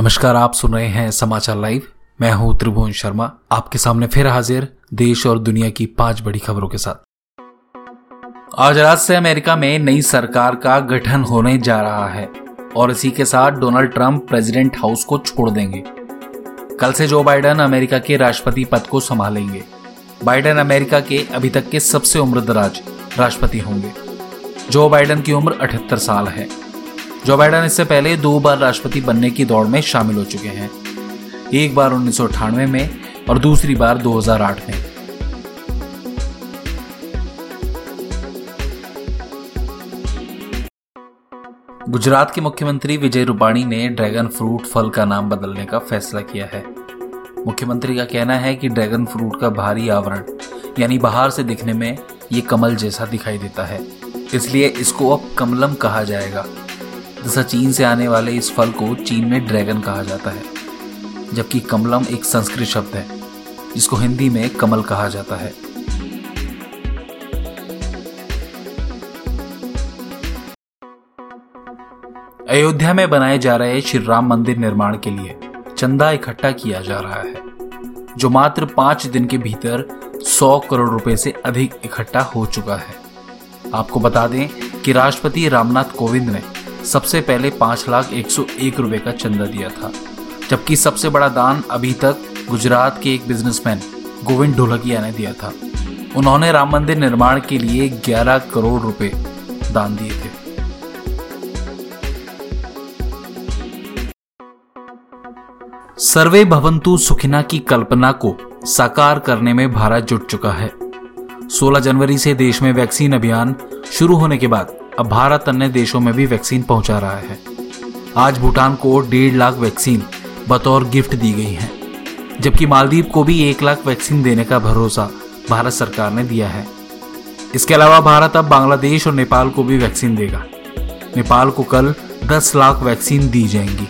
नमस्कार, आप सुन रहे हैं समाचार लाइव। मैं हूँ त्रिभुवन शर्मा, आपके सामने फिर हाजिर देश और दुनिया की पाँच बड़ी खबरों के साथ। आज रात से अमेरिका में नई सरकार का गठन होने जा रहा है और इसी के साथ डोनाल्ड ट्रंप प्रेसिडेंट हाउस को छोड़ देंगे। कल से जो बाइडन अमेरिका के राष्ट्रपति पद को संभालेंगे, बाइडन अमेरिका के अभी तक के सबसे उम्रदराज राष्ट्रपति होंगे। जो बाइडन की उम्र 78 साल है। जो बाइडन इससे पहले दो बार राष्ट्रपति बनने की दौड़ में शामिल हो चुके हैं। एक बार उन्नीस में और दूसरी बार 2008 में। गुजरात के मुख्यमंत्री विजय रूपाणी ने ड्रैगन फ्रूट फल का नाम बदलने का फैसला किया है। मुख्यमंत्री का कहना है कि ड्रैगन फ्रूट का भारी आवरण, यानी बाहर से दिखने में ये कमल जैसा दिखाई देता है। इसलिए इसको अब कमलम कहा जाएगा। तथा चीन से आने वाले इस फल को चीन में ड्रैगन कहा जाता है, जबकि कमलम एक संस्कृत शब्द है, जिसको हिंदी में कमल कहा जाता है। अयोध्या में बनाए जा रहे श्री राम मंदिर निर्माण के लिए चंदा इकट्ठा किया जा रहा है, जो मात्र पाँच दिन के भीतर सौ करोड़ रुपए से अधिक इकट्ठा हो चुका है। आपको बता दें कि राष्ट्रपति रामनाथ कोविंद ने सबसे पहले पाँच लाख एक सौ एक रुपए का चंदा दिया था, जबकि सबसे बड़ा दान अभी तक गुजरात के एक बिजनेसमैन गोविंद ढोलकिया ने दिया था। उन्होंने राम मंदिर निर्माण के लिए 11 करोड़ रुपए दान दिए थे। सर्वे भवंतु सुखिना की कल्पना को साकार करने में भारत जुट चुका है। 16 जनवरी से देश में वैक्सीन अभियान शुरू होने के बाद अब भारत अन्य देशों में भी वैक्सीन पहुँचा रहा है। आज भूटान को डेढ़ लाख वैक्सीन बतौर गिफ्ट दी गई है, जबकि मालदीव को भी एक लाख वैक्सीन देने का भरोसा भारत सरकार ने दिया है। इसके अलावा भारत अब बांग्लादेश और नेपाल को भी वैक्सीन देगा। नेपाल को कल 10 लाख वैक्सीन दी जाएँगी।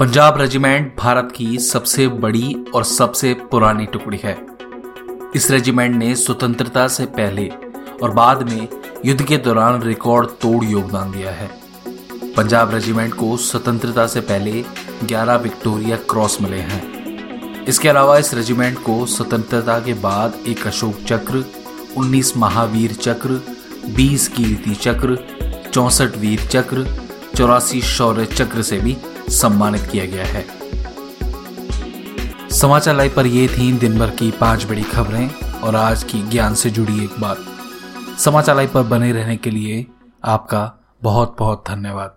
पंजाब रेजिमेंट भारत की सबसे बड़ी और सबसे पुरानी टुकड़ी है। इस रेजिमेंट ने स्वतंत्रता से पहले और बाद में युद्ध के दौरान रिकॉर्ड तोड़ योगदान दिया है। पंजाब रेजिमेंट को स्वतंत्रता से पहले 11 विक्टोरिया क्रॉस मिले हैं। इसके अलावा इस रेजिमेंट को स्वतंत्रता के बाद एक अशोक चक्र 19 महावीर चक्र 20 कीर्ति चक्र, चौसठ वीर चक्र, चौरासी शौर्य चक्र से भी सम्मानित किया गया है। समाचार लाइव पर ये थी दिन भर की पाँच बड़ी खबरें और आज की ज्ञान से जुड़ी एक बात। समाचार लाइव पर बने रहने के लिए आपका बहुत बहुत धन्यवाद।